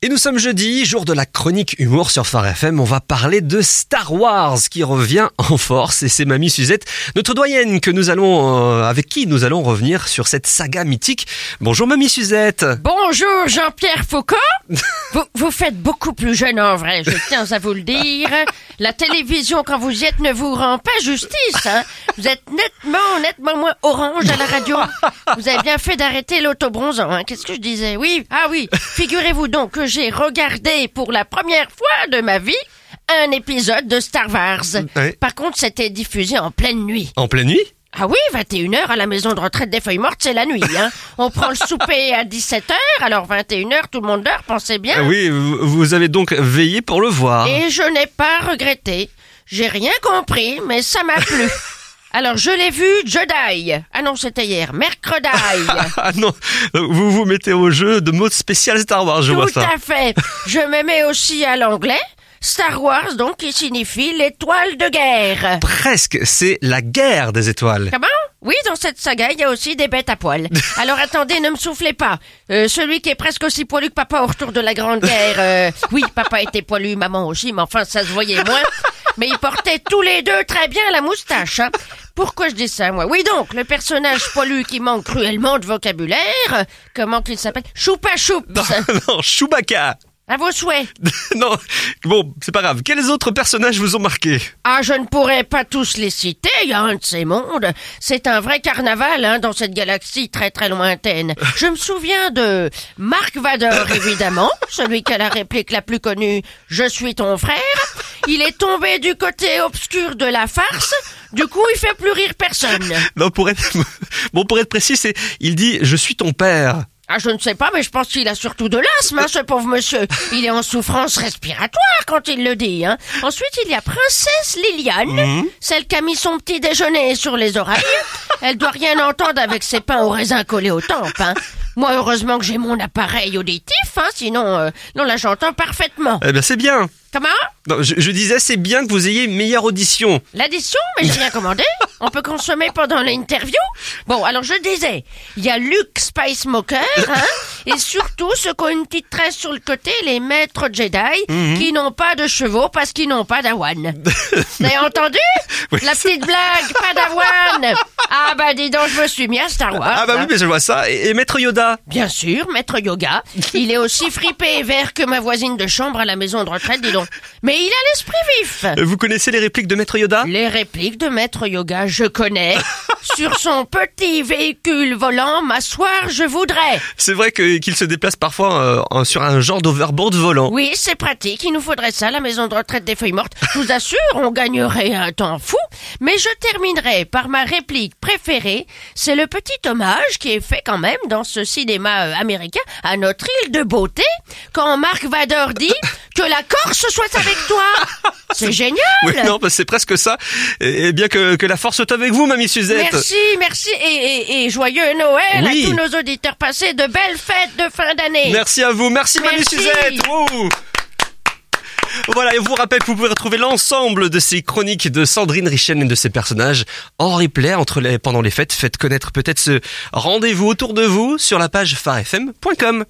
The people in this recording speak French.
Et nous sommes jeudi, jour de la chronique humour sur Phare FM. On va parler de Star Wars qui revient en force et c'est Mamie Suzette, notre doyenne que nous allons, euh, avec qui nous allons revenir sur cette saga mythique. Bonjour Mamie Suzette. Bonjour Jean-Pierre Foucault. vous, vous faites beaucoup plus jeune en vrai, je tiens à vous le dire. La télévision quand vous y êtes ne vous rend pas justice. Hein. Vous êtes nettement, nettement moins orange à la radio. Vous avez bien fait d'arrêter l'autobronzant. Hein. Qu'est-ce que je disais? Oui, ah oui. Figurez-vous donc que j'ai regardé pour la première fois de ma vie un épisode de Star Wars. Ouais. Par contre, c'était diffusé en pleine nuit. En pleine nuit? Ah oui, 21h à la maison de retraite des feuilles mortes, c'est la nuit. Hein. On prend le souper à 17h, alors 21h, tout le monde dort, pensez bien. Ah Oui, vous avez donc veillé pour le voir. Et je n'ai pas regretté. J'ai rien compris, mais ça m'a plu. Alors je l'ai vu Jedi. Ah non, c'était hier, mercredi. Ah non, vous vous mettez au jeu de mode spécial Star Wars, je vois Tout ça. à fait. Je me mets aussi à l'anglais. Star Wars, donc, qui signifie l'étoile de guerre. Presque, c'est la guerre des étoiles. Comment Oui, dans cette saga, il y a aussi des bêtes à poil. Alors attendez, ne me soufflez pas. Euh, celui qui est presque aussi poilu que papa au retour de la Grande Guerre. euh, oui, papa était poilu, maman aussi, mais enfin, ça se voyait moins. Mais ils portaient tous les deux très bien la moustache. Hein. Pourquoi je dis ça, moi? Oui, donc, le personnage poilu qui manque cruellement de vocabulaire, comment qu'il s'appelle? Choupa Choups. Non, non, Chewbacca. À vos souhaits. non, bon, c'est pas grave. Quels autres personnages vous ont marqué? Ah, je ne pourrais pas tous les citer, il y a un de ces mondes. C'est un vrai carnaval hein, dans cette galaxie très très lointaine. Je me souviens de Mark Vador, évidemment, celui qui a la réplique la plus connue « Je suis ton frère ». Il est tombé du côté obscur de la farce, du coup il fait plus rire personne. Non, pour être bon, pour être précis, c'est il dit je suis ton père. Ah, je ne sais pas, mais je pense qu'il a surtout de l'asthme, hein, ce pauvre monsieur. Il est en souffrance respiratoire quand il le dit. Hein. Ensuite, il y a Princesse Liliane, celle qui a mis son petit déjeuner sur les oreilles. Elle doit rien entendre avec ses pains au raisin collés aux tempes. Hein. Moi, heureusement que j'ai mon appareil auditif, hein, sinon, euh, non, là, j'entends parfaitement. Eh ben c'est bien. Comment? Non, je, je disais c'est bien que vous ayez une meilleure audition. L'addition, mais j'ai rien commandé. On peut consommer pendant l'interview? Bon, alors je disais, il y a Luke Spice Smoker, hein, et surtout ceux qui ont une petite tresse sur le côté, les maîtres Jedi, qui n'ont pas de chevaux parce qu'ils n'ont pas d'avoine. Vous avez entendu Oui, La petite blague, pas d'avoine. Ah bah dis donc, je me suis mis à Star Wars. Ah bah hein. oui, mais je vois ça. Et, et Maître Yoda? Bien sûr, maître yoga. Il est aussi fripé et vert que ma voisine de chambre à la maison de retraite, dis donc. Mais il a l'esprit vif. Euh, Vous connaissez les répliques de Maître Yoda? Les répliques de Maître Yoga, je connais. Sur son petit véhicule volant, m'asseoir, je voudrais. C'est vrai que- qu'il se déplace parfois euh, sur un genre d'overboard volant. Oui, c'est pratique, il nous faudrait ça, la maison de retraite des feuilles mortes. Je vous assure, on gagnerait un temps fou. Mais je terminerai par ma réplique préférée. C'est le petit hommage qui est fait quand même dans ce cinéma euh, américain à notre île de beauté quand Marc Vador dit que la Corse soit avec toi. C'est génial. Oui, non, bah, c'est presque ça. Et, et bien que, que la force soit avec vous, Mamie Suzette. Merci, merci et, joyeux Noël Oui. à tous nos auditeurs passés, de belles fêtes de fin d'année. Merci à vous. Merci, Mamie. Suzette. Voilà, et vous rappelle que vous pouvez retrouver l'ensemble de ces chroniques de Sandrine Richen et de ses personnages en replay entre les, pendant les fêtes. Faites connaître peut-être ce rendez-vous autour de vous sur la page farfm.com.